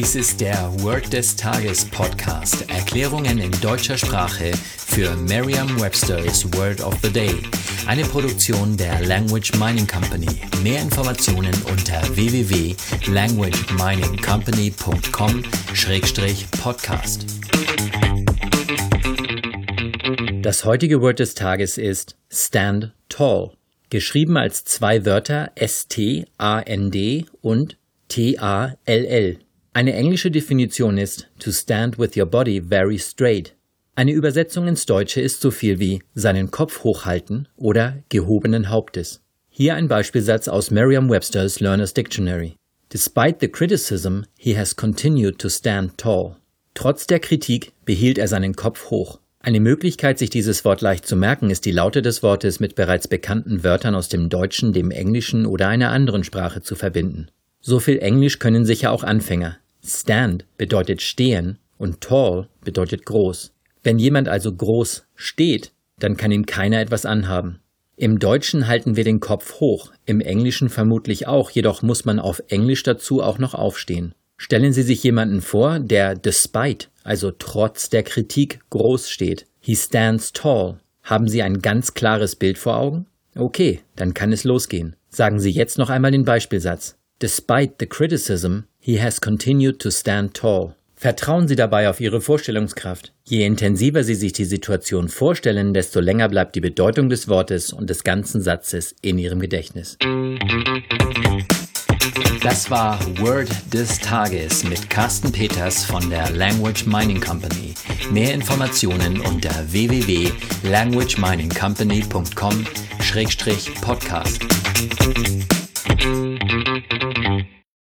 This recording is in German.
Dies ist der Word des Tages Podcast. Erklärungen in deutscher Sprache für Merriam-Webster's Word of the Day. Eine Produktion der Language Mining Company. Mehr Informationen unter www.languageminingcompany.com-podcast. Das heutige Word des Tages ist Stand Tall. Geschrieben als zwei Wörter S-T-A-N-D und T-A-L-L. Eine englische Definition ist to stand with your body very straight. Eine Übersetzung ins Deutsche ist so viel wie seinen Kopf hochhalten oder gehobenen Hauptes. Hier ein Beispielsatz aus Merriam-Webster's Learner's Dictionary. Despite the criticism, he has continued to stand tall. Trotz der Kritik behielt er seinen Kopf hoch. Eine Möglichkeit, sich dieses Wort leicht zu merken, ist die Laute des Wortes mit bereits bekannten Wörtern aus dem Deutschen, dem Englischen oder einer anderen Sprache zu verbinden. So viel Englisch können sicher auch Anfänger. Stand bedeutet stehen und tall bedeutet groß. Wenn jemand also groß steht, dann kann ihm keiner etwas anhaben. Im Deutschen halten wir den Kopf hoch, im Englischen vermutlich auch, jedoch muss man auf Englisch dazu auch noch aufstehen. Stellen Sie sich jemanden vor, der despite, also trotz der Kritik, groß steht. He stands tall. Haben Sie ein ganz klares Bild vor Augen? Okay, dann kann es losgehen. Sagen Sie jetzt noch einmal den Beispielsatz. Despite the criticism, he has continued to stand tall. Vertrauen Sie dabei auf Ihre Vorstellungskraft. Je intensiver Sie sich die Situation vorstellen, desto länger bleibt die Bedeutung des Wortes und des ganzen Satzes in Ihrem Gedächtnis. Das war Word des Tages mit Carsten Peters von der Language Mining Company. Mehr Informationen unter www.languageminingcompany.com-podcast.